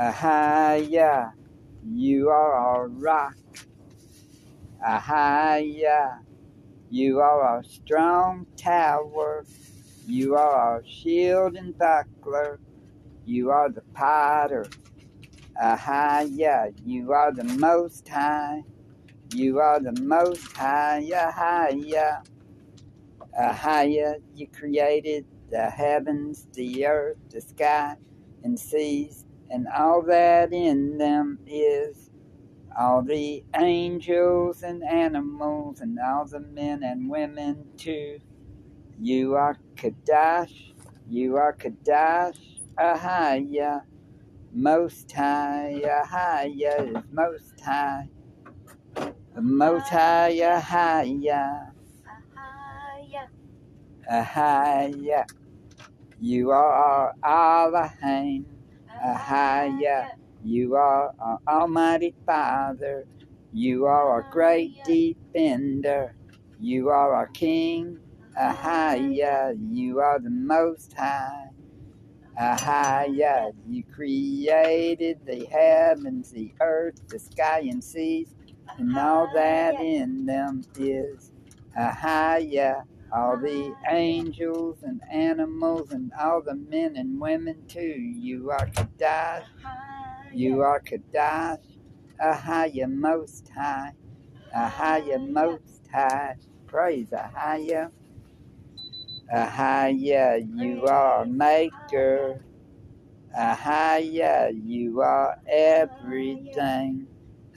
Ahaya, you are our rock. Ahaya, you are our strong tower. You are our shield and buckler. You are the potter. Ahaya, you are the most high. You are the most high. Ahaya. Ahaya, you created the heavens, the earth, the sky, and seas, and all that in them is. All the angels and animals, and all the men and women too. You are Kadash, you are Kadash, Ahaya, Most High, Ahaya is Most High, Most High, Ahaya, Ahaya. Ahaya. You are our Elohim, Ahaya. You are our Almighty Father. You are our great defender. You are our King. Ahaya, you are the Most High. Ahaya, you created the heavens, the earth, the sky, and seas, and all that in them is. Ahaya, all the angels and animals, and all the men and women too. You are Kadash. You are Kadash, Ahaya Most High, Ahaya Most High. Praise Ahaya. Ahaya, you are Maker. Ahaya, you are everything.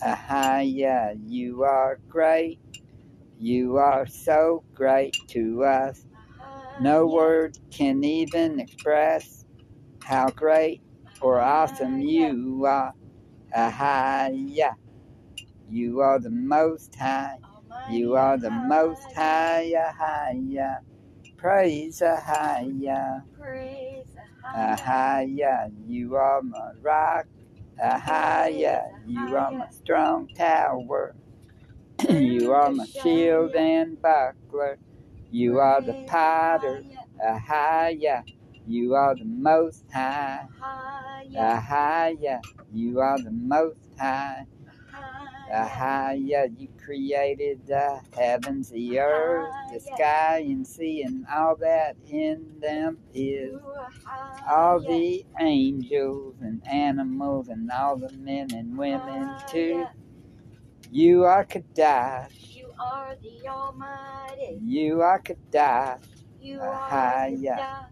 Ahaya, you are great. You are so great to us. No word can even express how great or awesome you are. Ahaya. You are the most high. You are the most high. Ahaya. Praise Ahaya. Praise Ahaya. You are my rock. Ahaya. You are my strong tower. You are my shield and buckler. You are the potter. Ahaya. You are the most high. Ahaya, you are the most high. Ahaya, you created the heavens, the earth, the sky, and sea, and all that in them is. All the angels and animals, and all the men and women too. You are Kadash. You are the Almighty. You are Kadash. You are Ahaya. Kadash.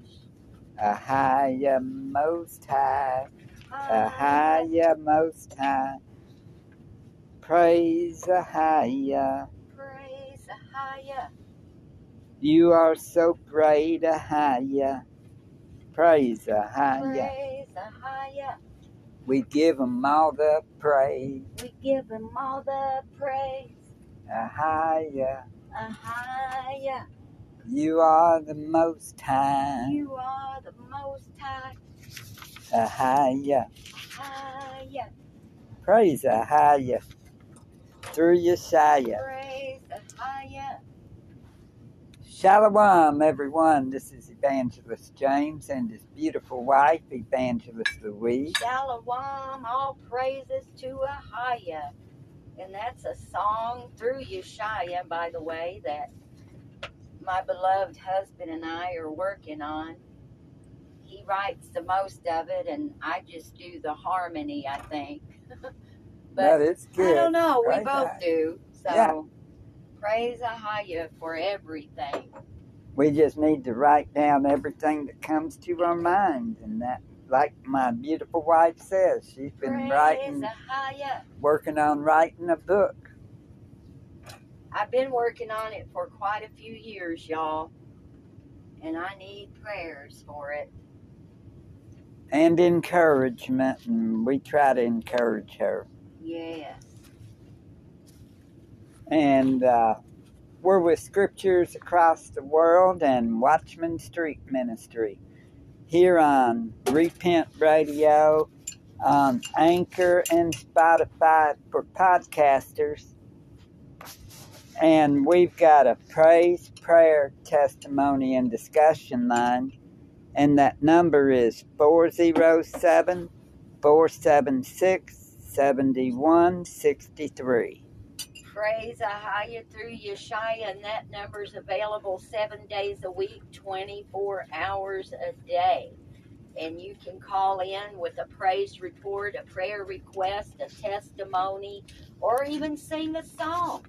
Ahaya, most high. Ahaya, most high. Praise Ahaya. Praise Ahaya. You are so great, Ahaya. Praise Ahaya. Praise Ahaya. We give him all the praise. We give him all the praise. Ahaya. Ahaya. You are the most high. You are the most high. Ahaya. Ahaya. Praise Ahaya. Through Yeshaya. Praise Ahaya. Shalom, everyone. This is Evangelist James and his beautiful wife, Evangelist Louise. Shalom, all praises to Ahaya. And that's a song through Yeshaya, by the way, that my beloved husband and I are working on. He writes the most of it, and I just do the harmony, I think. But but it's I don't know, we both do. So Yeah. Praise Ahaya for everything. We just need to write down everything that comes to our mind, and that, like my beautiful wife says, she's been Praise writing, working on writing a book. I've been working on it for quite a few years, y'all. And I need prayers for it. and encouragement, and we try to encourage her. Yes. And uh, we're with Scriptures Across the World and Watchman Street Ministry here on Repent Radio, on Anchor and Spotify for podcasters. And we've got a praise, prayer, testimony, and discussion line. And that number is 407 476 7163. Praise Ahaya through Yeshaya, and that number is available seven days a week, 24 hours a day. And you can call in with a praise report, a prayer request, a testimony, or even sing a song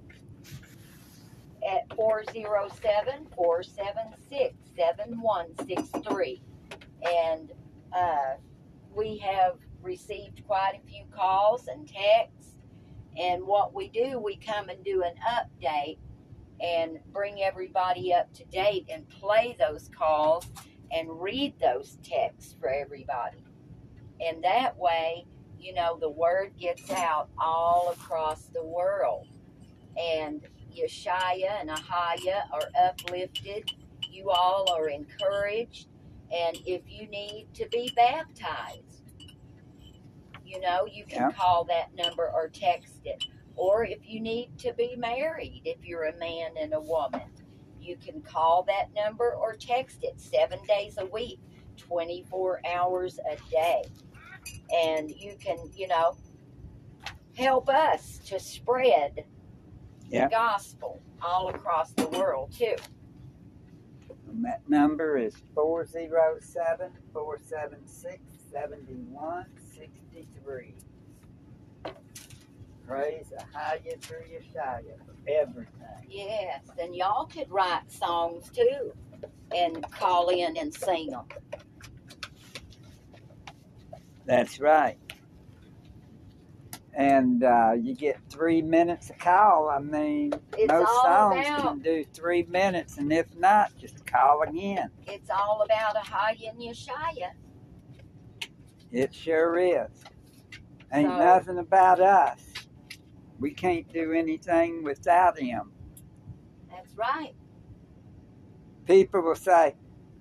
at 407 476 7163. And uh, we have received quite a few calls and texts and what we do, we come and do an update and bring everybody up to date and play those calls and read those texts for everybody. And that way, you know, the word gets out all across the world. And Yeshaya and Ahaya are uplifted. You all are encouraged. And if you need to be baptized, you know, you can Yeah. call that number or text it. Or if you need to be married, if you're a man and a woman, you can call that number or text it seven days a week, 24 hours a day. And you can, you know, help us to spread Yeah. the gospel all across the world, too. And that number is 407 476 7163. Praise Ahaya through Yeshaya for everything. Yes, and y'all could write songs too and call in and sing them. That's right. And uh, you get three minutes a call. I mean, It's most songs about can do three minutes, and if not, just call again. it's all about Ahaya and Yeshaya. It sure is. Ain't So- nothing about us. We can't do anything without him. That's right. People will say,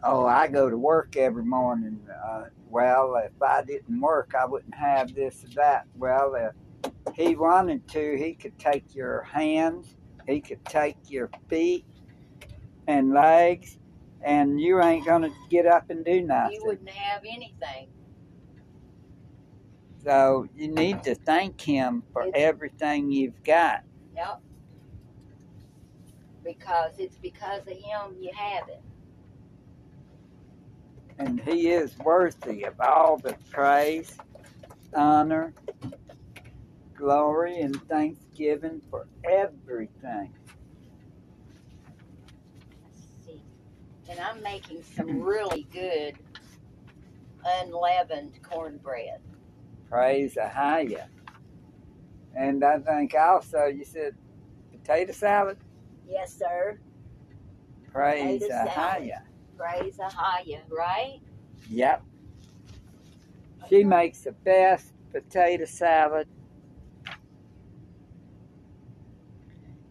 "Oh, I go to work every morning." Uh, well, if I didn't work, I wouldn't have this or that. Well, if he wanted to, he could take your hands, he could take your feet and legs, and you ain't gonna get up and do nothing. You wouldn't have anything. So you need to thank him for It's- everything you've got. Yep. Because it's because of him you have it. And he is worthy of all the praise, honor, glory, and thanksgiving for everything. And I'm making some really good unleavened cornbread. Praise Ahaya. And I think also you said potato salad. Yes, sir. Praise. Ahaya. Praise Ahaya, right? Yep. She makes the best potato salad.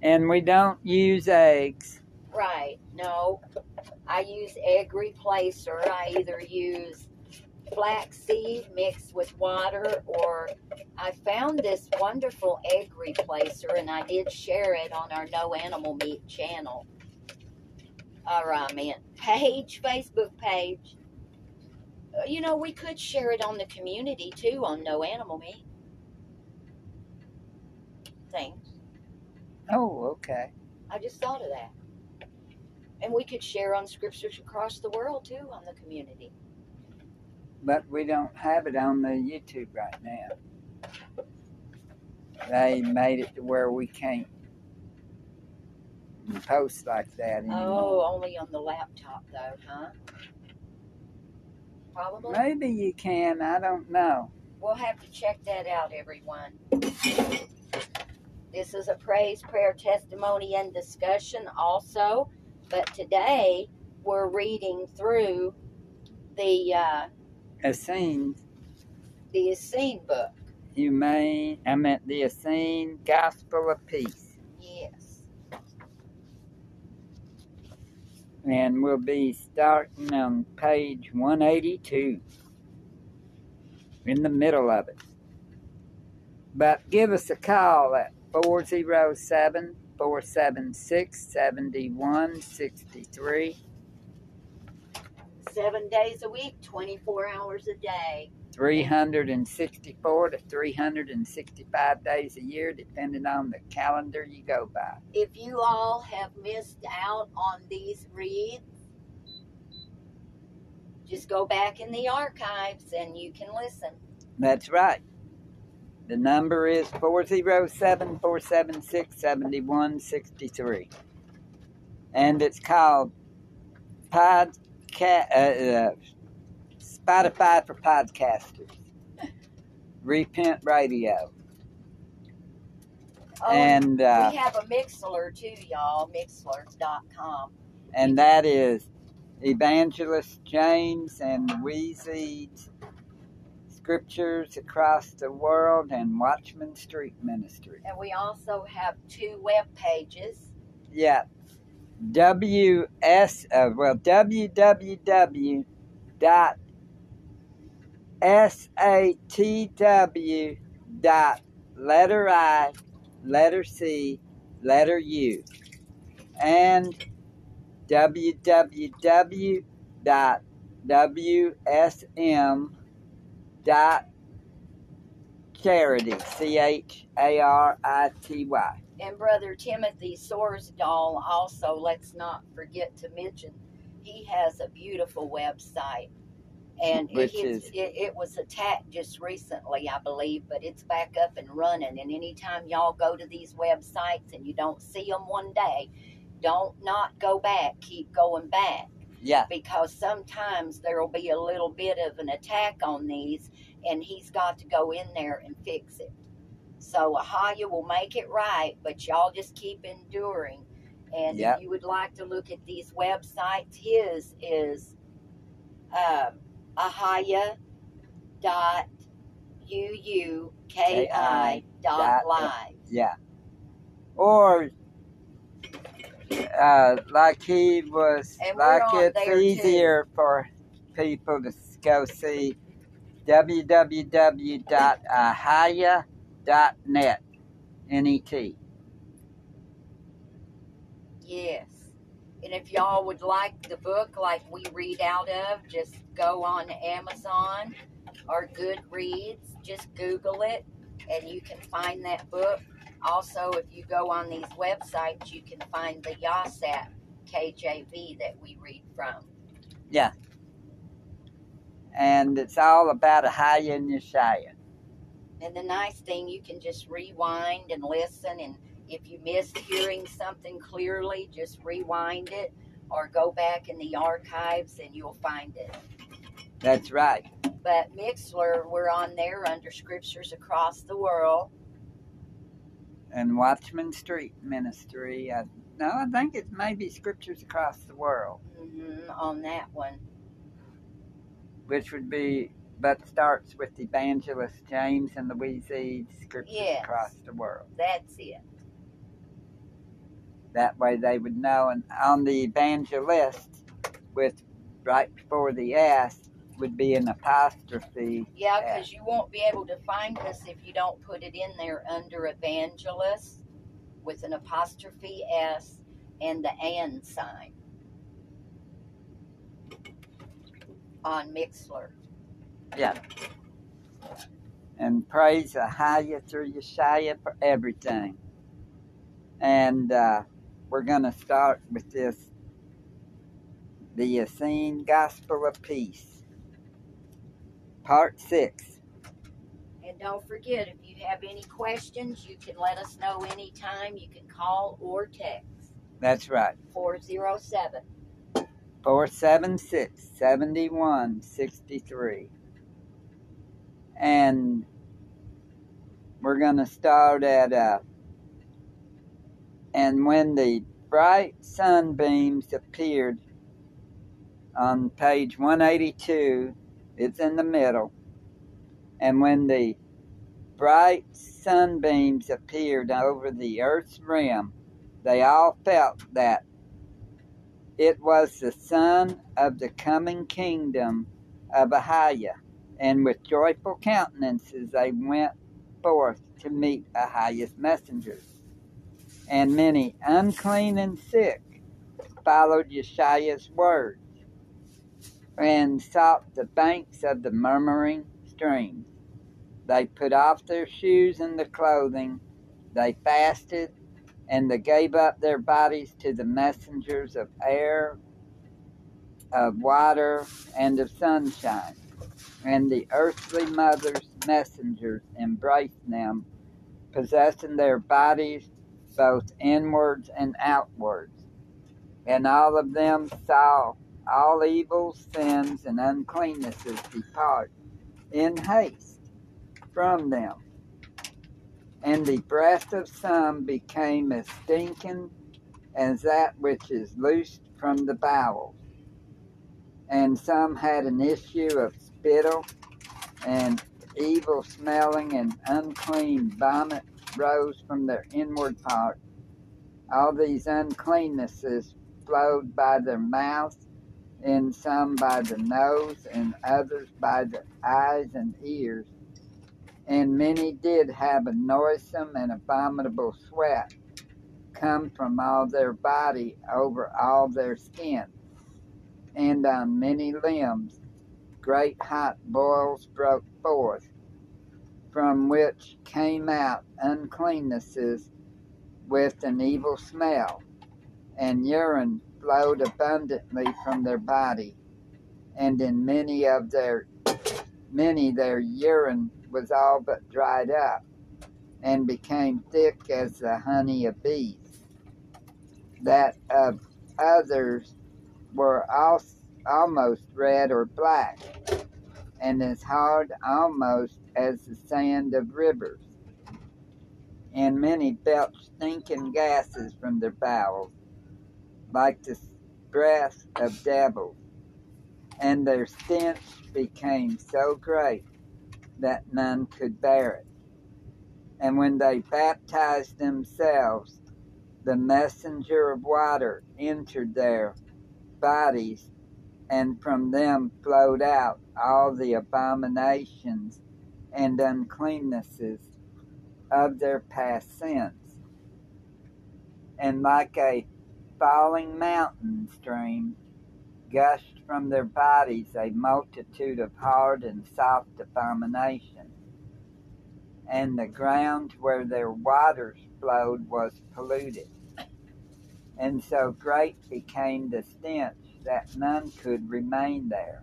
And we don't use eggs. Right. No. I use egg replacer. I either use flaxseed mixed with water or I found this wonderful egg replacer and I did share it on our No Animal Meat channel. Or I meant page, Facebook page. Uh, You know, we could share it on the community too on No Animal Meat. Thing. Oh, okay. I just thought of that. And we could share on scriptures across the world too on the community. But we don't have it on the YouTube right now. They made it to where we can't post like that anymore. Oh, only on the laptop though, huh? Probably. Maybe you can, I don't know. We'll have to check that out, everyone. This is a praise, prayer, testimony, and discussion also. But today we're reading through the uh, Essene, the Essene book. humane, I meant the Essene Gospel of Peace. Yes. And we'll be starting on page 182, in the middle of it. But give us a call at 407 476 7163. Seven days a week, 24 hours a day. 364 to 365 days a year, depending on the calendar you go by. If you all have missed out on these reads, just go back in the archives and you can listen. That's right. The number is 407 476 7163. And it's called Podcast, uh, uh, Spotify for Podcasters. Repent Radio. Oh, and uh, we have a Mixlr too, y'all. Mixlr.com. and that is Evangelist James and Weezy's Scriptures Across the World and Watchman Street Ministry. And we also have two web pages. Yeah. WS, uh, well, www dot SATW dot letter I, letter C, letter U, and www dot WSM dot charity, C H A R I T Y. And Brother Timothy Sorsdahl also, let's not forget to mention, he has a beautiful website. And it, Which is, is- it, it was attacked just recently, I believe, but it's back up and running. And anytime y'all go to these websites and you don't see them one day, don't not go back. Keep going back Yeah, because sometimes there will be a little bit of an attack on these, and he's got to go in there and fix it. So Ahaya will make it right, but y'all just keep enduring. And Yep. if you would like to look at these websites, his is um, Ahaya dot uuki dot dot- live. yeah. Or uh, like he was, And like it's there, too. easier for people to go see www.ahaya.net, N-E-T. N-E-T. Yes. And if y'all would like the book like we read out of, just go on Amazon or Goodreads. Just Google it and you can find that book. Also, if you go on these websites, you can find the YASAT KJV that we read from. Yeah. And it's all about Ahaya and a Yeshaya. And the nice thing, you can just rewind and listen. And if you missed hearing something clearly, just rewind it or go back in the archives and you'll find it. That's right. But Mixlr, we're on there under Scriptures Across the World. And Watchman Street Ministry. Uh, no, I think it's maybe Scriptures Across the World, hmm on that one. which would be, but starts with Evangelist James and Louise Eads, Scriptures Yes. Across the World. That's it. That way they would know. And on the evangelist, with right before the S, would be an apostrophe. Yeah, Yeah. because you won't be able to find us if you don't put it in there under evangelist with an apostrophe S and the and sign on Mixlr. And praise Ahaya through Yeshaya for everything. And uh, we're going to start with this the Essene Gospel of Peace, Part 6. And don't forget, if you have any questions, you can let us know anytime. You can call or text That's right. 407 476 7163. And we're going to start at, uh, and when the bright sunbeams appeared on page 182, it's in the middle. And when the bright sunbeams appeared over the earth's rim, they all felt that it was the sun of the coming kingdom of Ahiah, and with joyful countenances they went forth to meet Ahiah's messengers. And many unclean and sick followed Yeshua's words and sought the banks of the murmuring stream. They put off their shoes and the clothing. They fasted and they gave up their bodies to the messengers of air, of water, and of sunshine. And the earthly mother's messengers embraced them, possessing their bodies both inwards and outwards. And all of them saw all evils, sins, and uncleannesses depart in haste from them. And the breath of some became as stinking as that which is loosed from the bowels. And some had an issue of spittle, and evil smelling and unclean vomit rose from their inward part. All these uncleannesses flowed by their mouth, and some by the nose, and others by the eyes and ears. And many did have a noisome and abominable sweat come from all their body over all their skin. And on many limbs great hot boils broke forth, from which came out uncleannesses with an evil smell and urine flowed abundantly from their body, and in many of their many their urine was all but dried up, and became thick as the honey of bees. That of others were almost red or black, and as hard almost as the sand of rivers. And many belched stinking gases from their bowels like the breath of devils, and their stench became so great that none could bear it. And when they baptized themselves, the messenger of water entered their bodies, and from them flowed out all the abominations and uncleannesses of their past sins. And like a falling mountain stream gushed from their bodies a multitude of hard and soft abominations. And the ground where their waters flowed was polluted. And so great became the stench that none could remain there.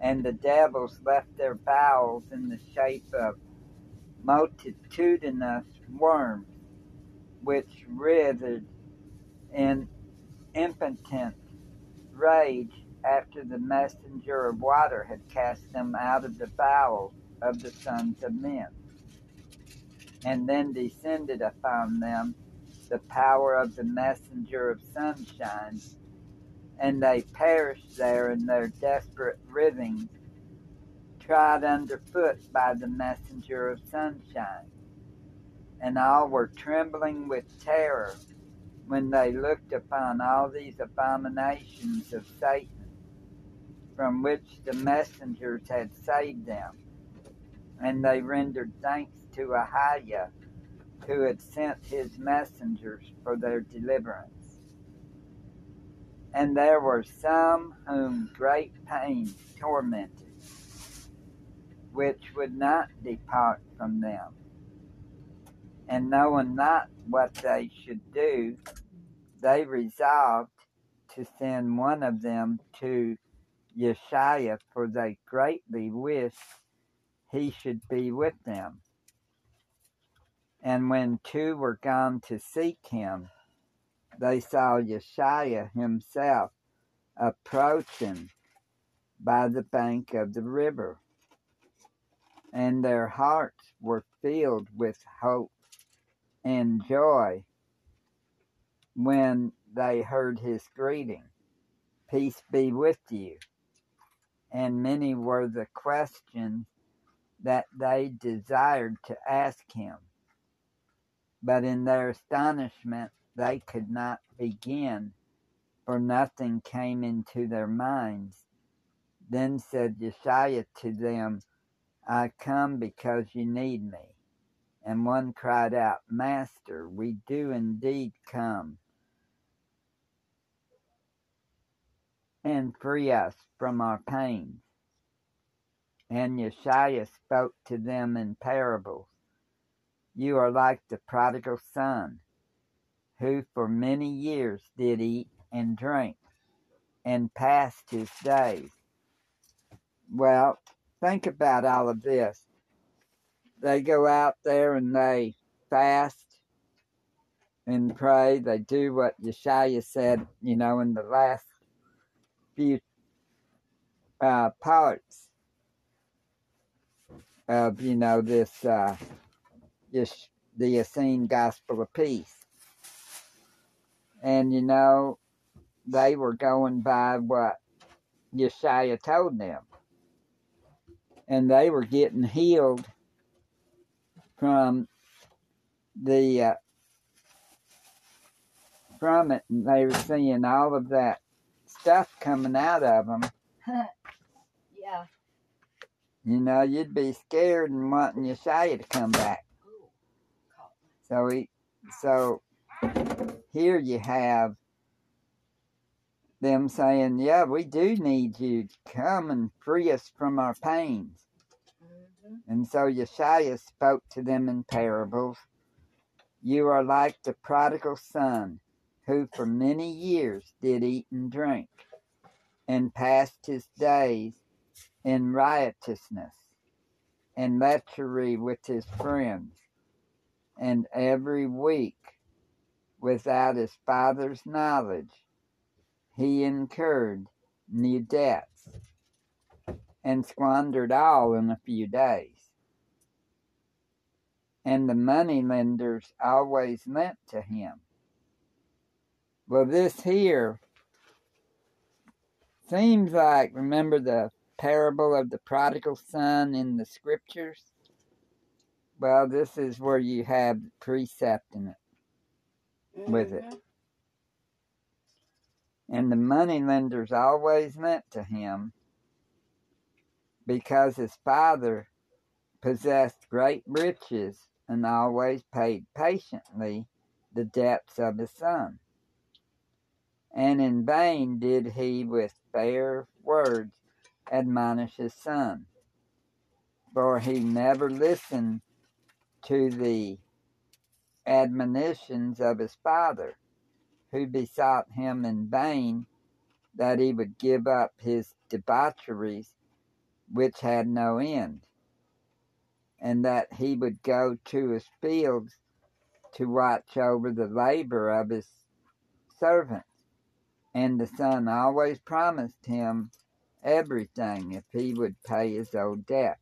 And the devils left their bowels in the shape of multitudinous worms, which writhed in impotent rage after the messenger of water had cast them out of the bowels of the sons of men. And then descended upon them the power of the messenger of sunshine, and they perished there in their desperate writhings, trod underfoot by the messenger of sunshine. And all were trembling with terror when they looked upon all these abominations of Satan, from which the messengers had saved them. And they rendered thanks to Ahiah, who had sent his messengers for their deliverance. And there were some whom great pain tormented, which would not depart from them and knowing not what they should do, they resolved to send one of them to Yeshua, for they greatly wished he should be with them. And when two were gone to seek him, they saw Yeshua himself approaching by the bank of the river, and their hearts were filled with hope and joy when they heard his greeting. Peace be with you. And many were the questions that they desired to ask him. But in their astonishment, they could not begin, for nothing came into their minds. Then said Yeshua to them, I come because you need me. And one cried out, Master, we do indeed come. And free us from our pains. And Yeshua spoke to them in parables. You are like the prodigal son, who for many years did eat and drink, and passed his days. Well, think about all of this. They go out there and they fast and pray. They do what Yeshua said, you know, in the last few uh, parts of, you know, this, uh, this the Essene Gospel of Peace. And, you know, they were going by what Yeshua told them. And they were getting healed from the uh, from it, and they were seeing all of that stuff coming out of them. yeah. You know, you'd be scared and wanting Yeshua to come back. Ooh, So he, so here you have them saying, "Yeah, we do need you to come and free us from our pains." Mhm. And so Yeshua spoke to them in parables. You are like the prodigal son, who for many years did eat and drink, and passed his days in riotousness and lechery with his friends, and every week, without his father's knowledge, he incurred new debts and squandered all in a few days. And the money lenders always lent to him. Well, this here seems like, remember the parable of the prodigal son in the scriptures? Well, this is where you have precept in it. With it. And the money lenders always lent to him because his father possessed great riches and always paid patiently the debts of his son. And in vain did he with fair words admonish his son, for he never listened to the admonitions of his father, who besought him in vain that he would give up his debaucheries which had no end, and that he would go to his fields to watch over the labor of his servants. And the son always promised him everything if he would pay his old debts.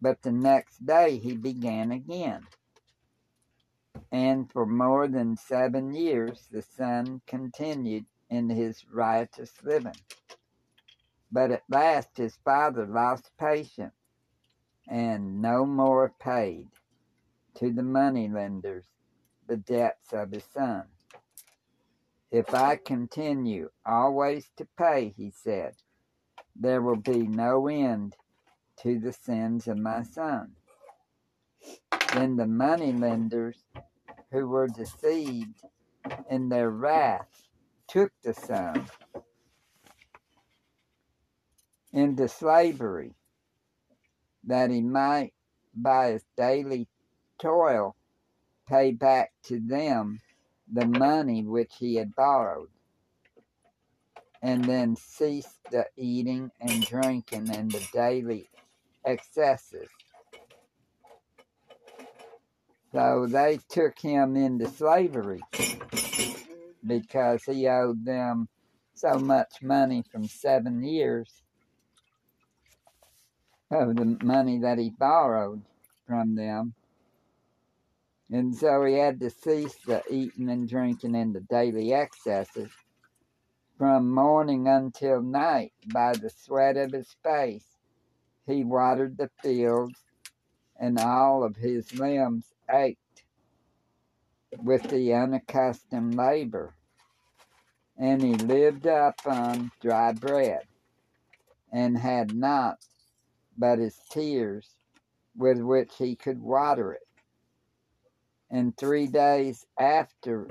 But the next day he began again. And for more than seven years the son continued in his riotous living. But at last his father lost patience and no more paid to the money lenders the debts of his son. If I continue always to pay, he said, there will be no end to the sins of my son. Then the money lenders who were deceived in their wrath took the son into slavery that he might by his daily toil pay back to them the money which he had borrowed and then ceased the eating and drinking and the daily excesses so they took him into slavery because he owed them so much money from seven years of the money that he borrowed from them. And so he had to cease the eating and drinking and the daily excesses from morning until night by the sweat of his face. He watered the fields, and all of his limbs ached with the unaccustomed labor. And he lived up on dry bread, and had not but his tears with which he could water it. And three days after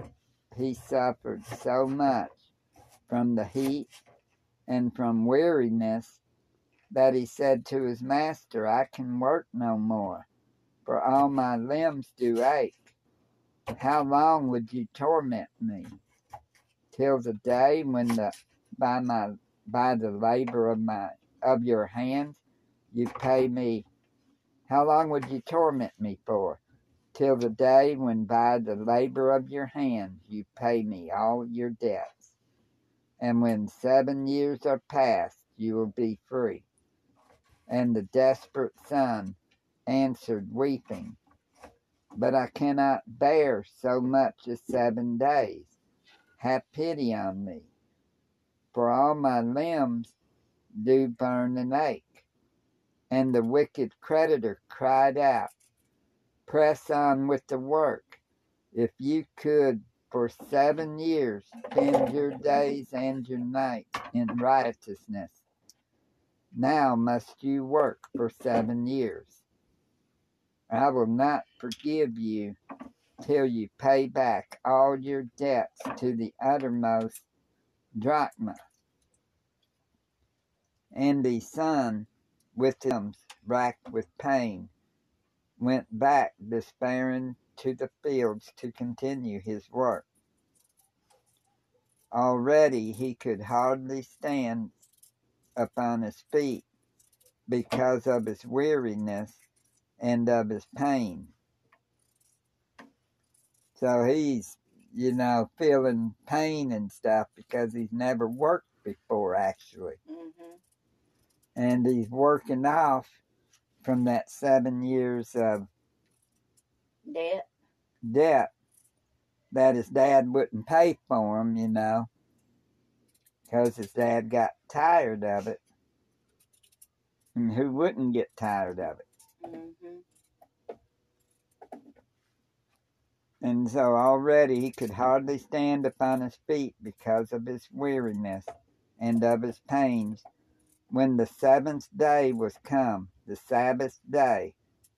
he suffered so much from the heat and from weariness that he said to his master, I can work no more, for all my limbs do ache. How long would you torment me? Till the day when the by my by the labor of my of your hands you pay me how long would you torment me for? Till the day when by the labor of your hands you pay me all your debts. And when seven years are past, you will be free. And the desperate son answered, weeping, But I cannot bear so much as seven days. Have pity on me, for all my limbs do burn and ache. And the wicked creditor cried out, Press on with the work. If you could for seven years spend your days and your nights in righteousness, now must you work for seven years. I will not forgive you till you pay back all your debts to the uttermost drachma. And the son, with him racked with pain, went back despairing to the fields to continue his work. Already he could hardly stand upon his feet because of his weariness and of his pain. So he's, you know, feeling pain and stuff because he's never worked before, actually. Mm-hmm. And he's working off from that seven years of Debt. debt that his dad wouldn't pay for him, you know, because his dad got tired of it. And who wouldn't get tired of it? Mm-hmm. And so already he could hardly stand upon his feet because of his weariness and of his pains. When the seventh day was come, the Sabbath day,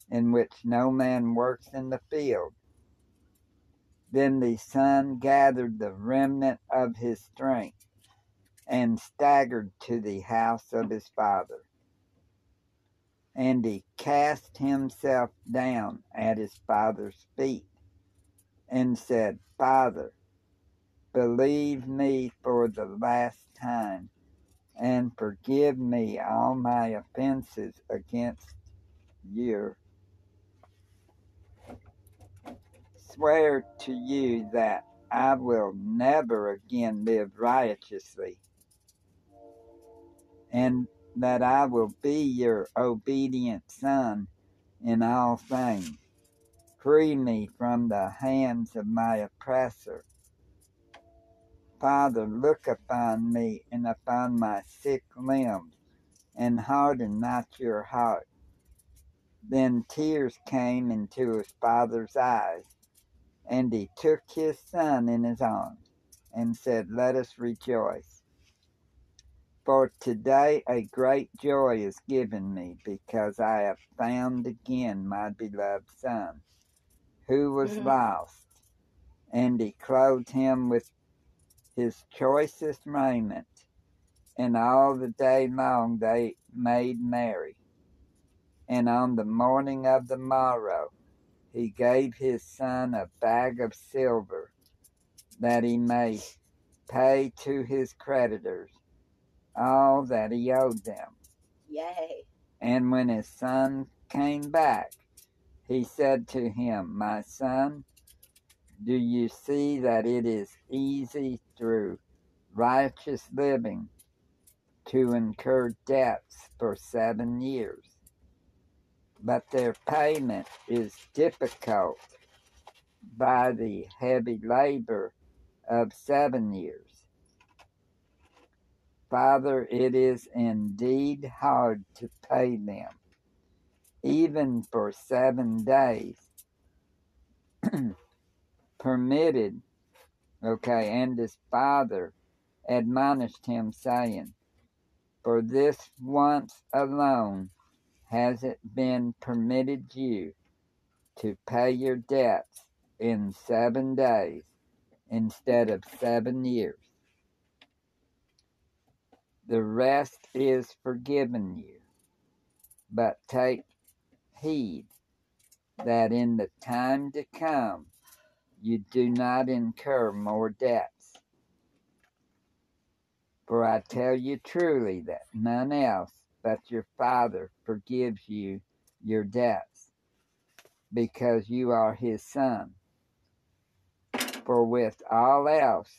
in which no man works in the field, then the son gathered the remnant of his strength and staggered to the house of his father. And he cast himself down at his father's feet and said, Father, believe me for the last time and forgive me all my offenses against you. Swear to you that I will never again live riotously and that I will be your obedient son in all things. Free me from the hands of my oppressor. Father, look upon me and upon my sick limbs, and harden not your heart. Then tears came into his father's eyes, and he took his son in his arms, and said, Let us rejoice. For today a great joy is given me, because I have found again my beloved son, who was Mhm. lost. And he clothed him with his choicest raiment, and all the day long they made merry. And on the morning of the morrow he gave his son a bag of silver, that he may pay to his creditors all that he owed them. Yay. And when his son came back, he said to him, My son, do you see that it is easy through righteous living to incur debts for seven years? But their payment is difficult by the heavy labor of seven years. Father, it is indeed hard to pay them, even for seven days. Permitted, okay, and his father admonished him, saying, For this once alone has it been permitted you to pay your debts in seven days instead of seven years. The rest is forgiven you. but take heed that in the time to come you do not incur more debts. For I tell you truly that none else but your Father forgives you your debts, because you are his son. For with all else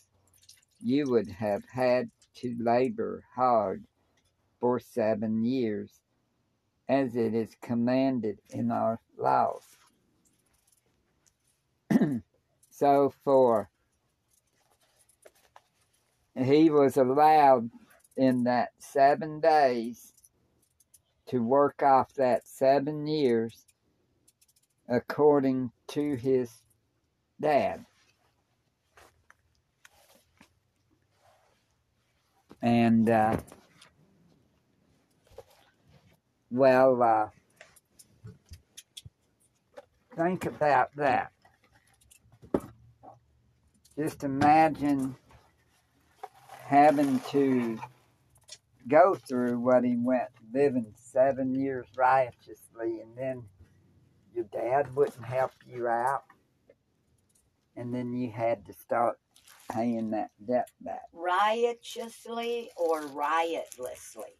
you would have had to labor hard for seven years, as it is commanded in our laws. so for he was allowed in that seven days to work off that seven years according to his dad. And, uh, well, uh, think about that. Just imagine having to go through what he went, living seven years righteously, and then your dad wouldn't help you out, and then you had to start paying that debt back. Riotously or riotlessly?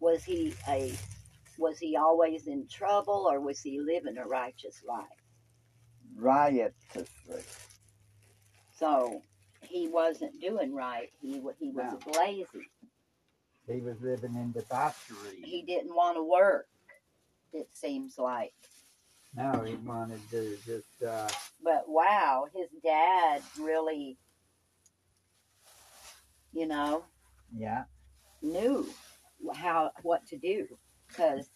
Was he a was he always in trouble or was he living a righteous life? Riotously. So he wasn't doing right. He he was lazy. He was living in debauchery. He didn't want to work. It seems like. No, he wanted to just uh, But wow, his dad really, you know, yeah. knew how what to do because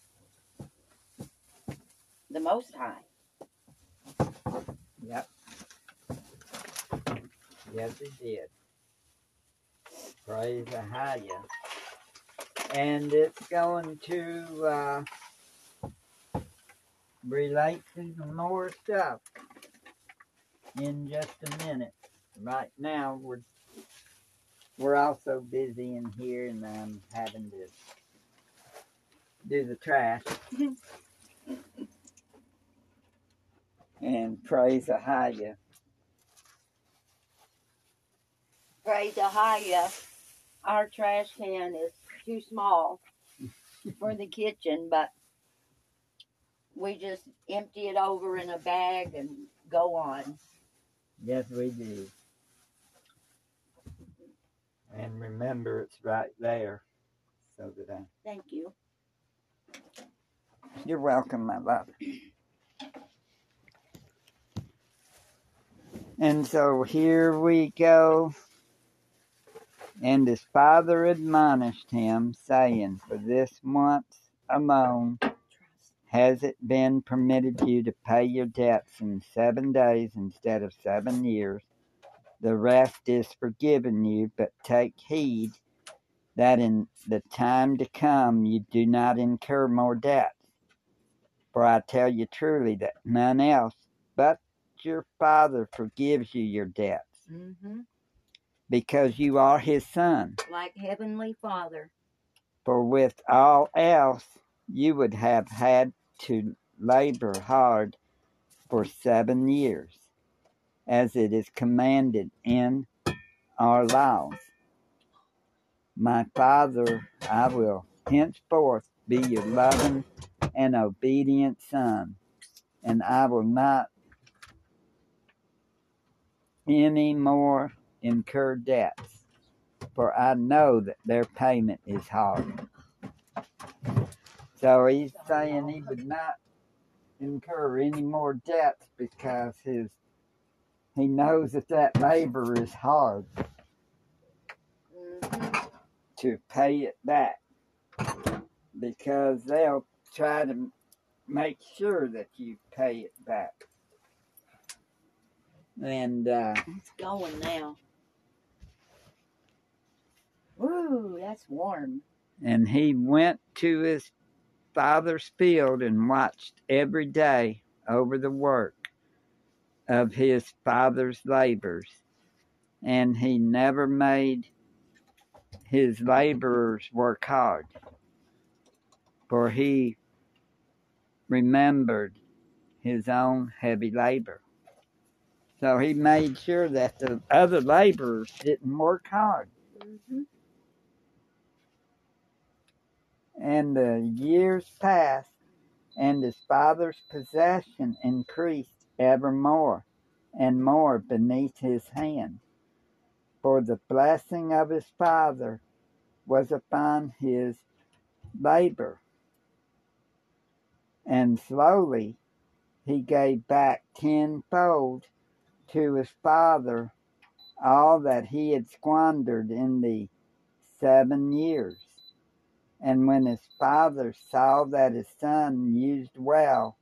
the Most High. Yep. Yes, he did. Praise the Higher. And it's going to uh, relate to some more stuff in just a minute. Right now, we're we're also busy in here, and I'm having to do the trash. and praise the Higher. Praise the High. Our trash can is too small for the kitchen, but we just empty it over in a bag and go on. Yes, we do. And remember, it's right there. So that I. Thank you. You're welcome, my love. And so here we go. And his father admonished him, saying, For this once alone has it been permitted you to pay your debts in seven days instead of seven years. The rest is forgiven you, but take heed that in the time to come you do not incur more debts. For I tell you truly that none else but your Father forgives you your debts, hmm because you are his son. Like Heavenly Father. For with all else you would have had to labor hard for seven years, as it is commanded in our laws. My Father, I will henceforth be your loving and obedient son, and I will not any more incur debts, for I know that their payment is hard. So he's saying he would not incur any more debts because his he knows that that labor is hard to pay it back because they'll try to make sure that you pay it back. And uh, It's going now. Woo, that's warm. and he went to his father's field and watched every day over the work of his father's labors, and he never made his laborers work hard. for he remembered his own heavy labor. So he made sure that the other laborers didn't work hard. Mm-hmm. And the years passed, and his father's possession increased ever more and more beneath his hand. For the blessing of his father was upon his labor. And slowly he gave back tenfold to his father all that he had squandered in the seven years. And when his father saw that his son used well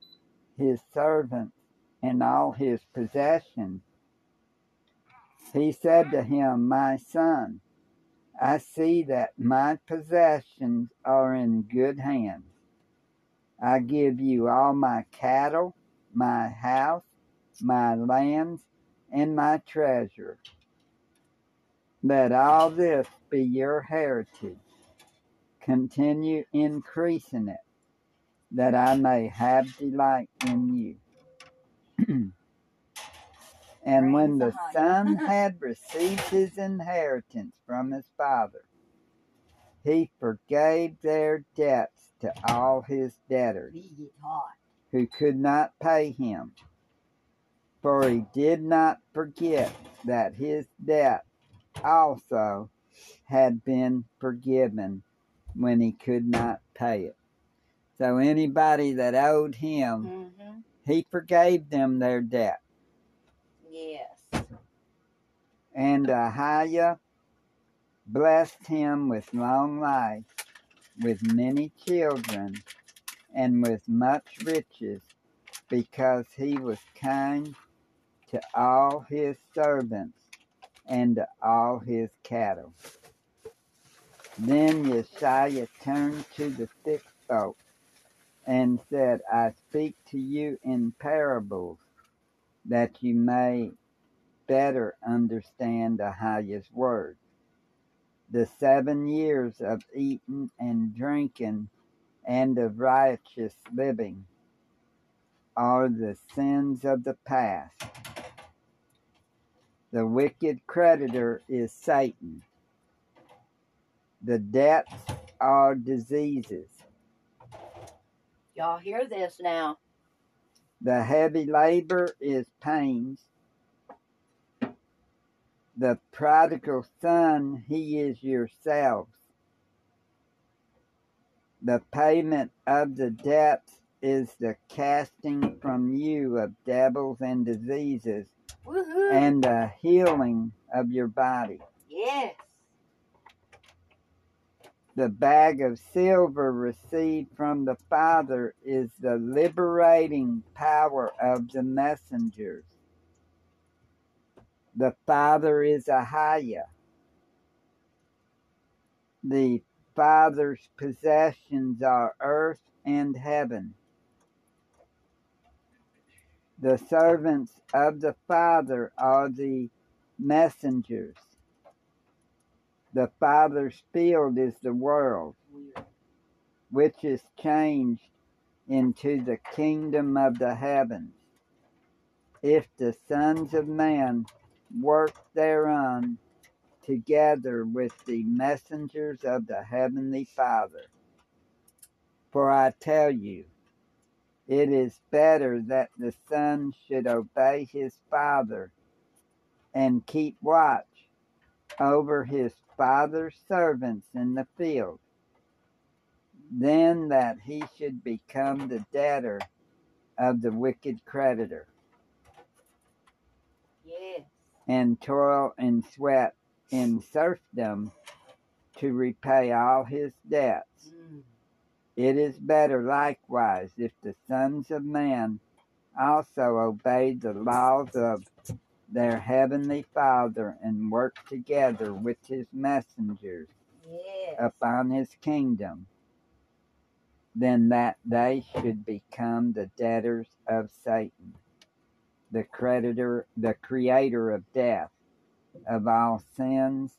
his servants and all his possessions, he said to him, My son, I see that my possessions are in good hands. I give you all my cattle, my house, my lands, and my treasure. Let all this be your heritage. Continue increasing it, that I may have delight in you. and when the son had received his inheritance from his father, he forgave their debts to all his debtors He get hot. who could not pay him. For he did not forget that his debt also had been forgiven when he could not pay it. So anybody that owed him, Mm-hmm. he forgave them their debt. Yes. And Ahiah blessed him with long life, with many children, and with much riches, because he was kind to all his servants and to all his cattle. Then Yeshua turned to the sick folk and said, I speak to you in parables, that you may better understand the highest words. The seven years of eating and drinking and of righteous living are the sins of the past. The wicked creditor is Satan. The debts are diseases. Y'all hear this now. The heavy labor is pains. The prodigal son, he is yourselves. The payment of the debts is the casting from you of devils and diseases Woohoo! and the healing of your body. yes. The bag of silver received from the Father is the liberating power of the messengers. The Father is Ahiah. The Father's possessions are earth and heaven. The servants of the Father are the messengers. The Father's field is the world, which is changed into the kingdom of the heavens. If the sons of man work thereon together with the messengers of the heavenly Father. For I tell you, it is better that the son should obey his father and keep watch over his father's servants in the field than that he should become the debtor of the wicked creditor Yes. and toil and sweat in serfdom to repay all his debts. Mm. It is better likewise if the sons of man also obeyed the laws of their heavenly Father and work together with his messengers Yes. upon his kingdom, than that they should become the debtors of Satan, the creditor, the creator of death, of all sins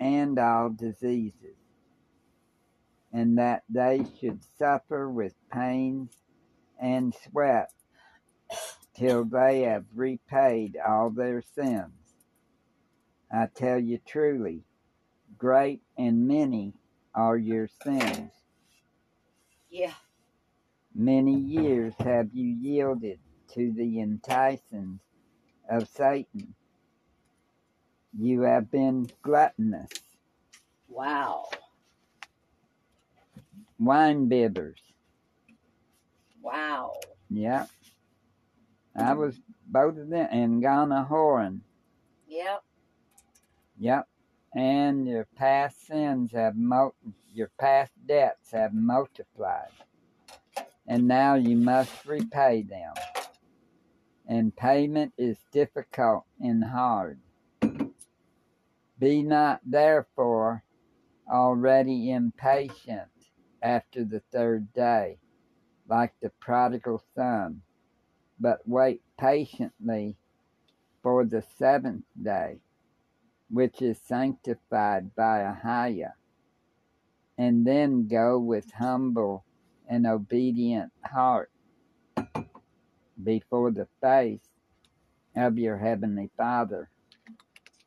and all diseases. and that they should suffer with pains and sweat till they have repaid all their sins. I tell you truly, great and many are your sins. Yeah. Many years have you yielded to the enticings of Satan. You have been gluttonous, Wow. wine bibbers. Wow. Yeah. I was both of them, and gone a whoring. Yep. Yep. And your past sins have mul- your past debts have multiplied. And now you must repay them. And payment is difficult and hard. Be not therefore already impatient after the third day, like the prodigal son, but wait patiently for the seventh day which is sanctified by Ahiah, and then go with humble and obedient heart before the face of your heavenly Father,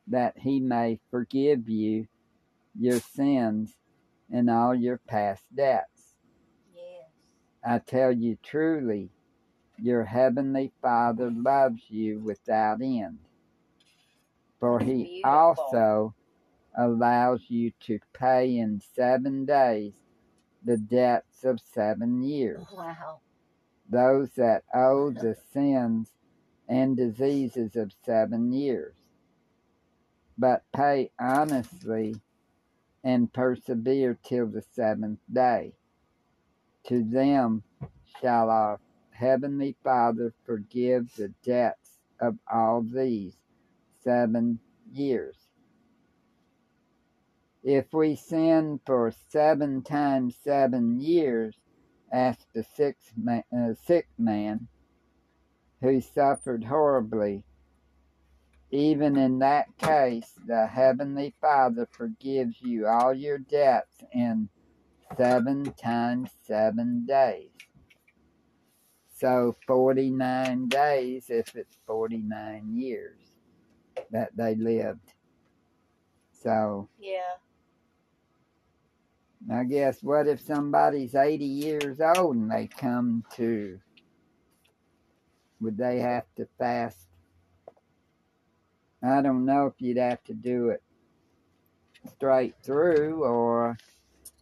that he may forgive you your sins and all your past debts. Yes. I tell you truly, your heavenly Father loves you without end. For he Beautiful. also allows you to pay in seven days the debts of seven years. Wow. Those that owe the sins and diseases of seven years. But pay honestly and persevere till the seventh day. To them shall our heavenly Father forgive the debts of all these seven years. If we sin for seven times seven years, asked the sick man, uh, sick man who suffered horribly, even in that case, the Heavenly Father forgives you all your debts in seven times seven days. So 49 days if it's 49 years that they lived. So Yeah. I guess what if somebody's 80 years old and they come to, would they have to fast? I don't know if you'd have to do it straight through or,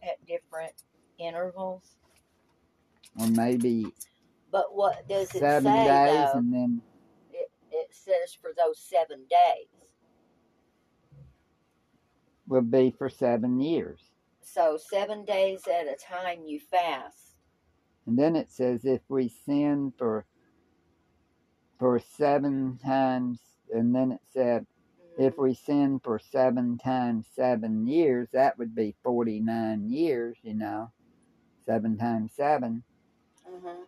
At different intervals. or maybe But what does it seven say days though? and then, It, it says for those seven days. would be for seven years. So seven days at a time you fast. And then it says if we sin for for seven times and then it said if we sin for seven times seven years, that would be 49 years, you know. Seven times seven. hmm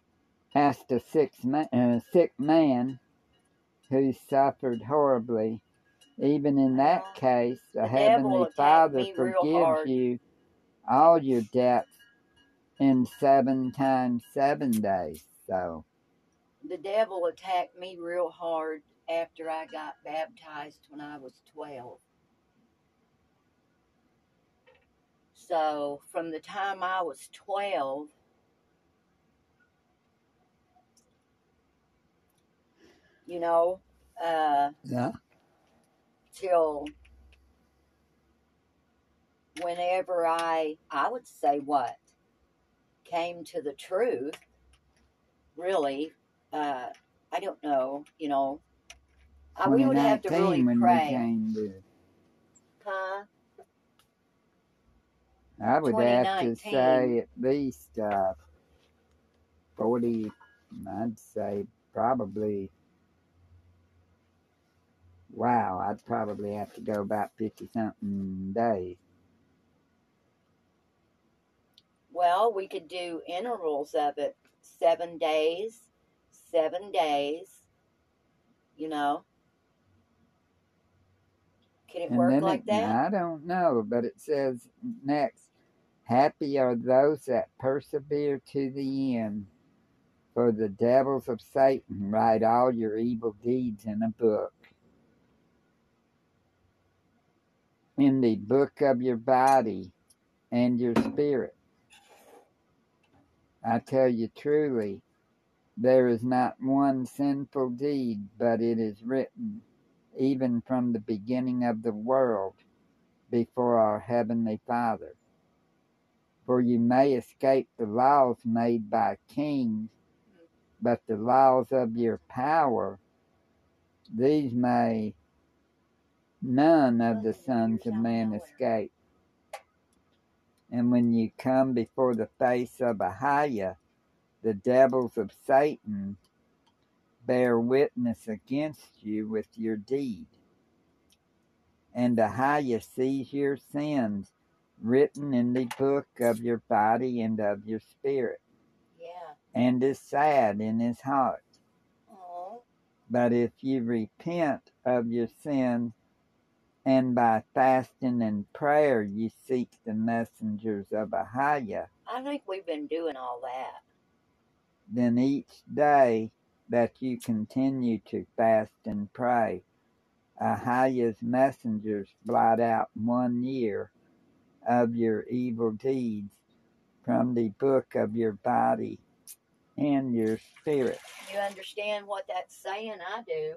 Asked a sick, ma- uh, sick man who suffered horribly. Even in that case, the, the Heavenly Father forgives you all your debts in seven times seven days. So, The devil attacked me real hard after I got baptized when I was 12. So from the time I was 12 you know, uh, yeah. till whenever I, I would say what, came to the truth, really, uh, I don't know, you know, uh, we would have to really pray. Huh? I would have to say at least uh, 40, I'd say probably, wow, I'd probably have to go about 50 something days. Well, we could do intervals of it seven days, seven days, you know. Can it And work like it, that? I don't know, but it says next, Happy are those that persevere to the end, for the devils of Satan write all your evil deeds in a book. In the book of your body and your spirit. I tell you truly, there is not one sinful deed, but it is written, even from the beginning of the world, before our Heavenly Father. For you may escape the laws made by kings, but the laws of your power, these may none of the sons of man escape. And when you come before the face of Ahiah, the devils of Satan bear witness against you with your deed. And Ahiah sees your sins written in the book of your body and of your spirit, Yeah. and is sad in his heart. Oh. But if you repent of your sins, and by fasting and prayer you seek the messengers of Ahiah, I think we've been doing all that. then each day that you continue to fast and pray, Ahiah's messengers blot out one year of your evil deeds from the book of your body and your spirit. You understand what that's saying? I do.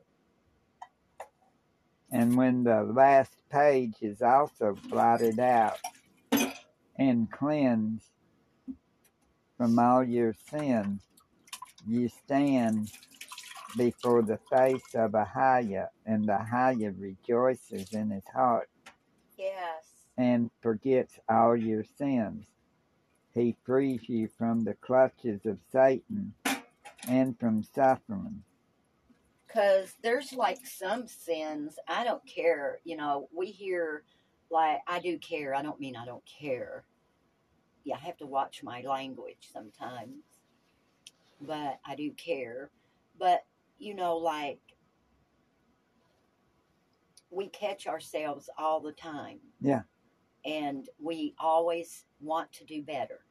And when the last page is also blotted out and cleansed from all your sins, you stand before the face of Ahiah, and Ahiah rejoices in his heart Yes. and forgets all your sins. He frees you from the clutches of Satan and from suffering. Because there's like some sins, I don't care. You know, we hear, like, I do care. I don't mean I don't care. Yeah, I have to watch my language sometimes. But I do care. But, you know, like, we catch ourselves all the time. Yeah. And we always want to do better.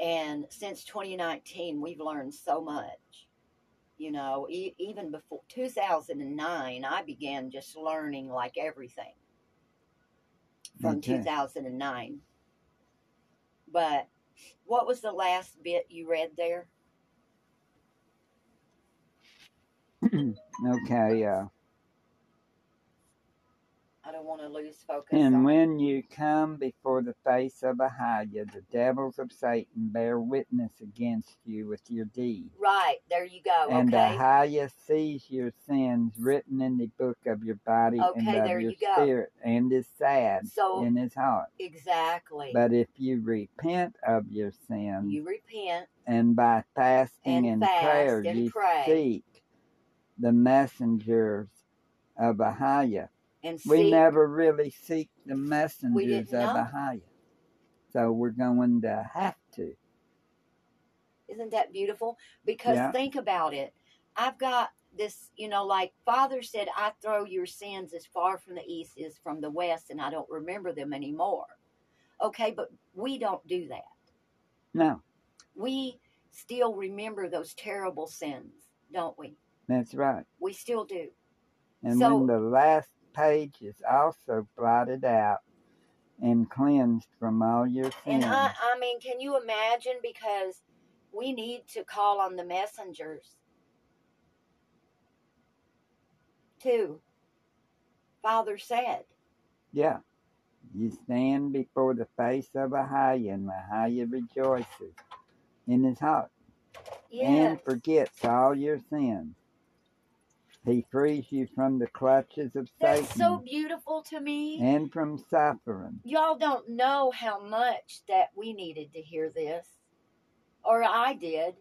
And since 2019, we've learned so much you know e- even before 2009 i began just learning like everything from Okay. 2009 but what was the last bit you read there? Okay, uh, i don't want to lose focus And when you come before the face of Ahiah, the devils of Satan bear witness against you with your deeds. right there you go And okay Ahiah sees your sins written in the book of your body Okay, and of your you spirit, and is sad so in his heart. exactly But if you repent of your sins, you repent and by fasting and and, fast prayer and you pray. seek the messengers of Ahiah, and we see never really seek the messengers of know. Ahiah. So we're going to have to. Isn't that beautiful? Because Yeah. think about it. I've got this, you know, like Father said, I throw your sins as far from the east as from the west, and I don't remember them anymore. Okay, but we don't do that. No, We still remember those terrible sins, don't we? that's right. We still do. And So- when the last page is also blotted out and cleansed from all your And sins, I, I mean, can you imagine? Because we need to call on the messengers too. Father said, yeah, you stand before the face of Ahiah, and Ahiah rejoices in his heart yes. and forgets all your sins. He frees you from the clutches of That's Satan so beautiful to me. and from suffering. Y'all don't know how much that we needed to hear this. Or I did.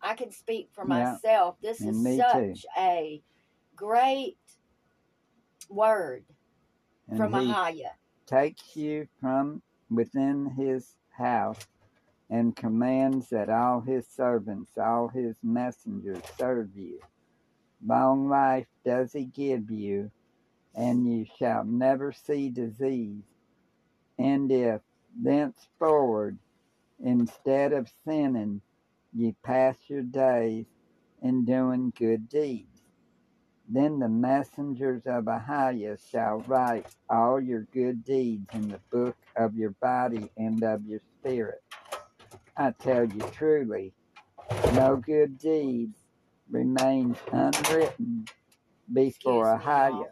I can speak for Yeah. myself. This And is such too. a great word And from Ahaya. takes you from within his house and commands that all his servants, all his messengers serve you. Long life does he give you, and you shall never see disease, And if thenceforward, instead of sinning, ye pass your days in doing good deeds, then the messengers of Ahiah shall write all your good deeds in the book of your body and of your spirit. I tell you truly, no good deed remains unwritten before Ahiah,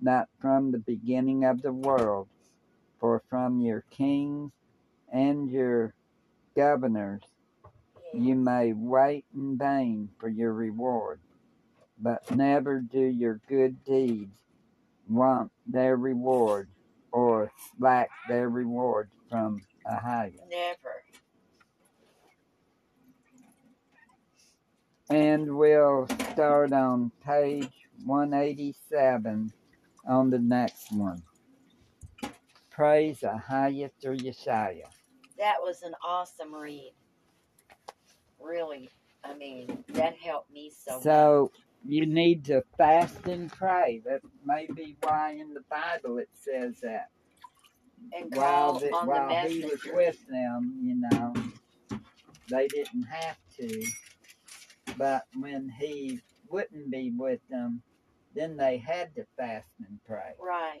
not from the beginning of the world, for from your kings and your governors you may wait in vain for your reward, but never do your good deeds want their reward or lack their reward from Ahiah. Never. And we'll start on page 187 on the next one. Praise Ahiah through Yeshaya. That was an awesome read. Really, I mean, that helped me so, So you need to fast and pray. That may be why in the Bible it says that. much. And while, the, on while he was with them, you know, they didn't have to. But when he wouldn't be with them, then they had to fast and pray. Right.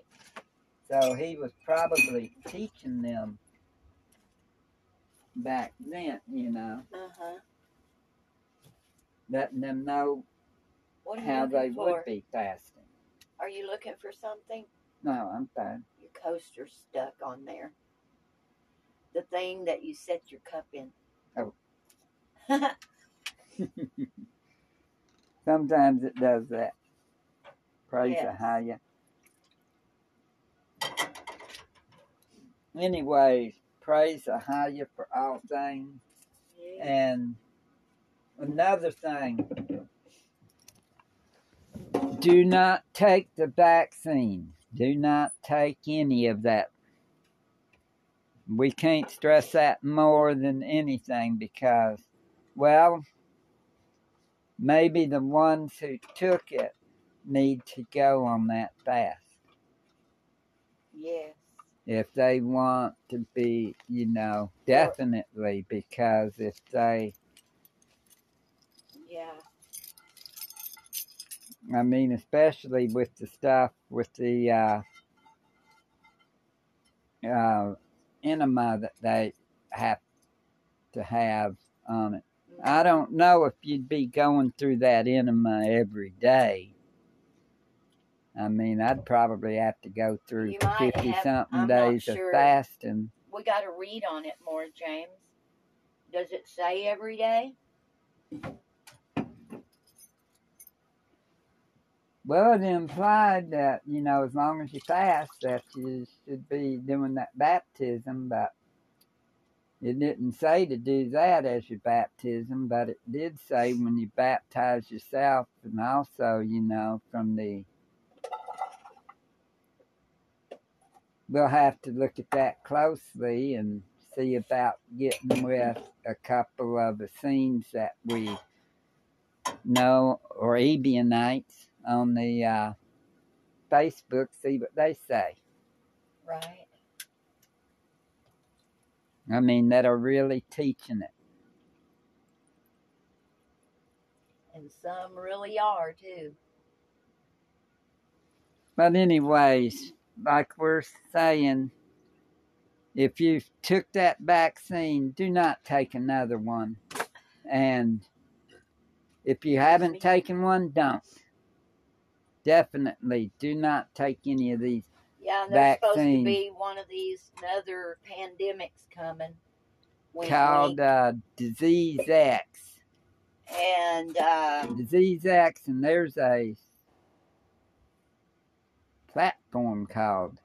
So he was probably teaching them back then, you know, Uh huh. letting them know how they for? would be fasting. Are you looking for something? No, I'm fine. Your coaster's stuck on there. The thing that you set your cup in. Oh. Sometimes it does that. Praise Yes. Ahiah. Anyways, praise Ahiah for all things. yeah. And another thing, do not take the vaccine. Do not take any of that. We can't stress that more than anything because, well, maybe the ones who took it need to go on that fast Yes. if they want to be, you know, definitely because if they Yeah. I mean, especially with the stuff with the uh, uh, enema that they have to have on it. I don't know if you'd be going through that enema every day. I mean, I'd oh. probably have to go through You 50 have- something I'm days sure. of fasting. We got to read on it more, James. Does it say every day? Well, it implied that, you know, as long as you fast, that you should be doing that baptism, but it didn't say to do that as your baptism, but it did say when you baptize yourself and also, you know, from the. We'll have to look at that closely and see about getting with a couple of the Essenes that we know or Ebionites on the uh, Facebook, see what they say. Right. I mean, that are really teaching it. And some really are too. But, anyways, like we're saying, if you took that vaccine, do not take another one. And if you haven't taken one, don't. Definitely do not take any of these. Yeah, there's supposed to be one of these other pandemics coming. Wink, called wink. uh, Disease X. and uh, Disease X, and there's a platform called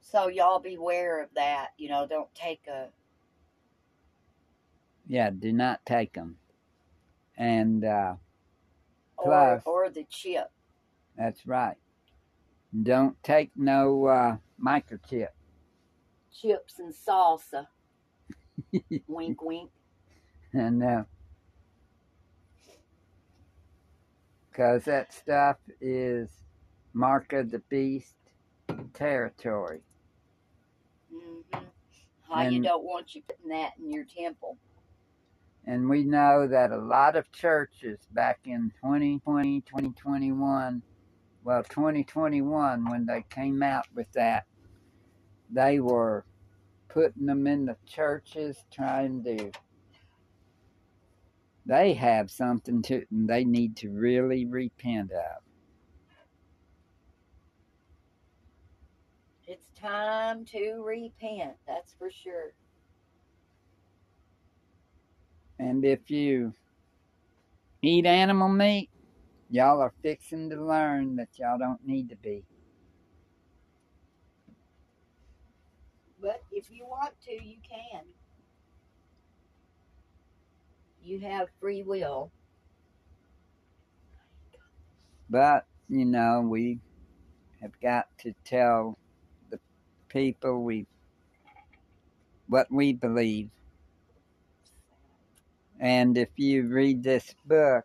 so y'all beware of that. You know, don't take a yeah. Do not take them, and uh, or or the chip. that's right. Don't take no uh, microchip. Chips and salsa. wink, wink. and uh, cause that stuff is mark of the beast territory. hmm How you don't want you putting that in your temple. And we know that a lot of churches back in 2020, 2021, well, 2021, when they came out with that, they were putting them in the churches trying to. They have something to, they need to really repent of. It's time to repent, that's for sure. And if you eat animal meat, y'all are fixing to learn that y'all don't need to be. But if you want to, you can. You have free will. But, you know, we have got to tell the people we what we believe. And if you read this book,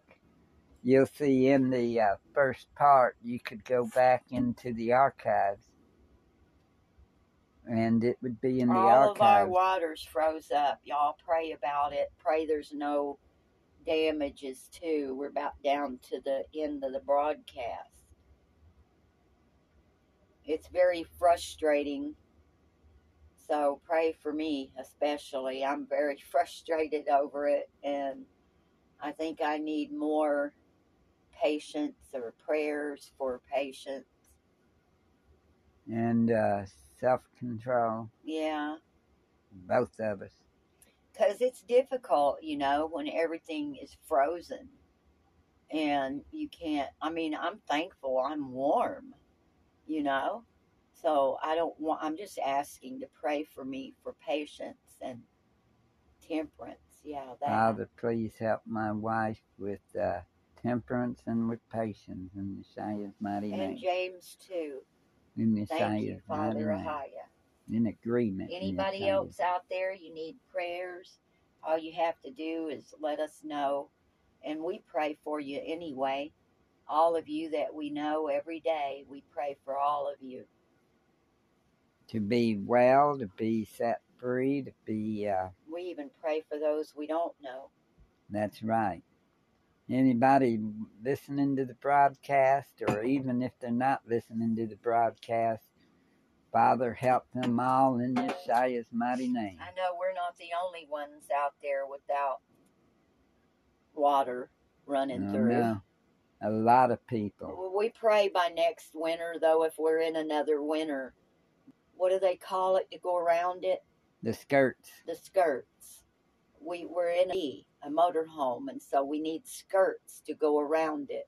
you'll see in the uh, first part you could go back into the archives. And it would be in the All of our waters froze up. Y'all pray about it. Pray there's no damages too. We're about down to the end of the broadcast. It's very frustrating. So pray for me especially. I'm very frustrated over it and I think I need more patience or prayers for patience. and uh, self control, Yeah. both of us. because it's difficult, you know, when everything is frozen and you can't. I mean, I'm thankful I'm warm, you know, so I don't want. I'm just asking to pray for me for patience and temperance. Yeah, that. Father, please help my wife with uh, temperance and with patience in Messiah's mighty name. and. James too. In Thank you, Messiah's mighty Father name. In agreement. Anybody Messiah's- else out there you need prayers, all you have to do is let us know. And we pray for you anyway. All of you that we know every day, we pray for all of you. To be well, to be set free, to be, uh, We even pray for those we don't know. that's right. Anybody listening to the broadcast, or even if they're not listening to the broadcast, Father, help them all in Messiah's mighty name. I know we're not the only ones out there without water running Oh, through. no. A lot of people. We pray by next winter, though, if we're in another winter. What do they call it to go around it? The skirts. the skirts. We were in a, a motorhome, and so we need skirts to go around it.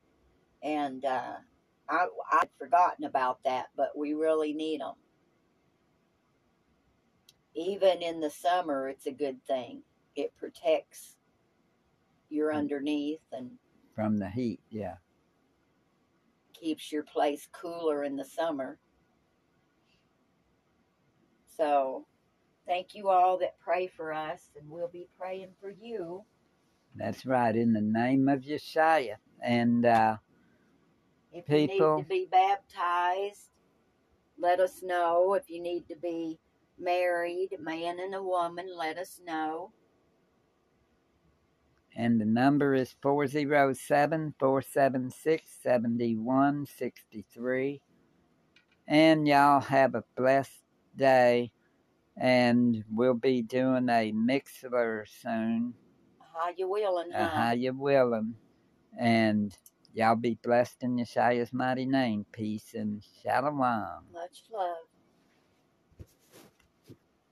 And uh, I I'd forgotten about that, but we really need them. Even in the summer, it's a good thing. It protects your underneath and From the heat, yeah. keeps your place cooler in the summer. So, thank you all that pray for us, and we'll be praying for you. That's right, in the name of Yeshua. And uh, If you People- need to be baptized, let us know. If you need to be married, a man and a woman, let us know. and the number is 407 476 7163. And y'all have a blessed day. And we'll be doing a Mixlr soon. Ahiah willing, Uh, huh? how you willing. And y'all be blessed in Yeshua's mighty name. Peace and shalom. Much love.